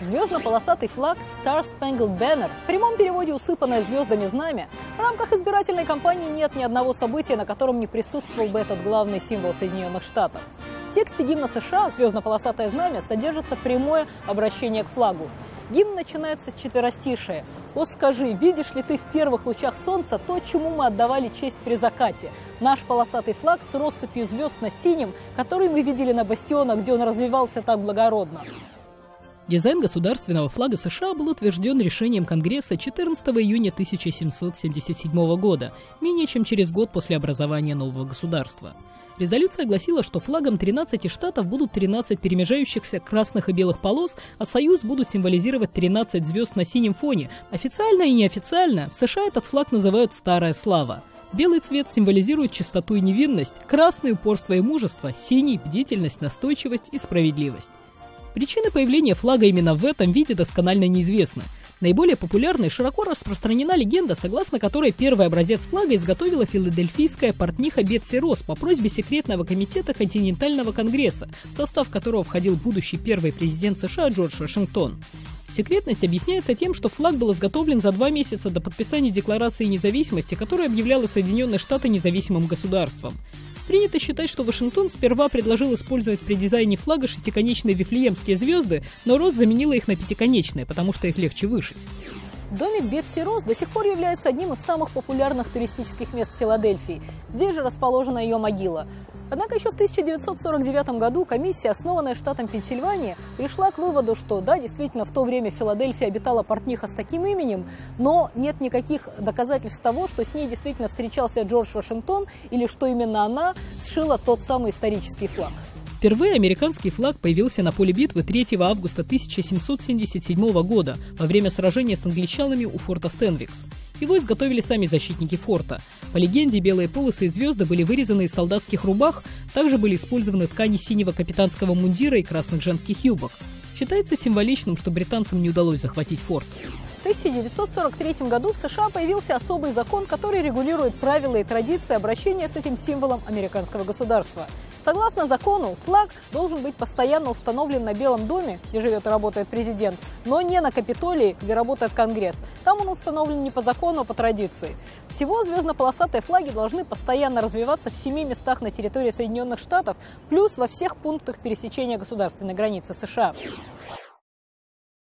Звездно-полосатый флаг Star Spangled Banner, в прямом переводе усыпанное звездами знамя, в рамках избирательной кампании нет ни одного события, на котором не присутствовал бы этот главный символ Соединенных Штатов. В тексте гимна США «Звездно-полосатое знамя» содержится прямое обращение к флагу. Гимн начинается с четверостишия. «О, скажи, видишь ли ты в первых лучах солнца то, чему мы отдавали честь при закате? Наш полосатый флаг с россыпью звезд на синем, который мы видели на бастионах, где он развивался так благородно». Дизайн государственного флага США был утвержден решением Конгресса 14 июня 1777 года, менее чем через год после образования нового государства. Резолюция гласила, что флагом 13 штатов будут 13 перемежающихся красных и белых полос, а союз будут символизировать 13 звезд на синем фоне. Официально и неофициально в США этот флаг называют «Старая слава». Белый цвет символизирует чистоту и невинность, красный – упорство и мужество, синий – бдительность, настойчивость и справедливость. Причины появления флага именно в этом виде досконально неизвестны. Наиболее популярной широко распространена легенда, согласно которой первый образец флага изготовила филадельфийская портниха Бетси Росс по просьбе секретного комитета Континентального конгресса, в состав которого входил будущий первый президент США Джордж Вашингтон. Секретность объясняется тем, что флаг был изготовлен за два месяца до подписания Декларации независимости, которая объявляла Соединенные Штаты независимым государством. Принято считать, что Вашингтон сперва предложил использовать при дизайне флага шестиконечные вифлеемские звезды, но Рос заменила их на пятиконечные, потому что их легче вышить. Домик Бетси Рос до сих пор является одним из самых популярных туристических мест Филадельфии. Здесь же расположена ее могила. Однако еще в 1949 году комиссия, основанная штатом Пенсильвания, пришла к выводу, что да, действительно, в то время в Филадельфии обитала портниха с таким именем, но нет никаких доказательств того, что с ней действительно встречался Джордж Вашингтон или что именно она сшила тот самый исторический флаг. Впервые американский флаг появился на поле битвы 3 августа 1777 года во время сражения с англичанами у форта Стенвикс. Его изготовили сами защитники форта. По легенде, белые полосы и звезды были вырезаны из солдатских рубах, также были использованы ткани синего капитанского мундира и красных женских юбок. Считается символичным, что британцам не удалось захватить форт. В 1943 году в США появился особый закон, который регулирует правила и традиции обращения с этим символом американского государства. Согласно закону, флаг должен быть постоянно установлен на Белом доме, где живет и работает президент, но не на Капитолии, где работает Конгресс. Там он установлен не по закону, а по традиции. Всего звездно-полосатые флаги должны постоянно развиваться в семи местах на территории Соединенных Штатов, плюс во всех пунктах пересечения государственной границы США.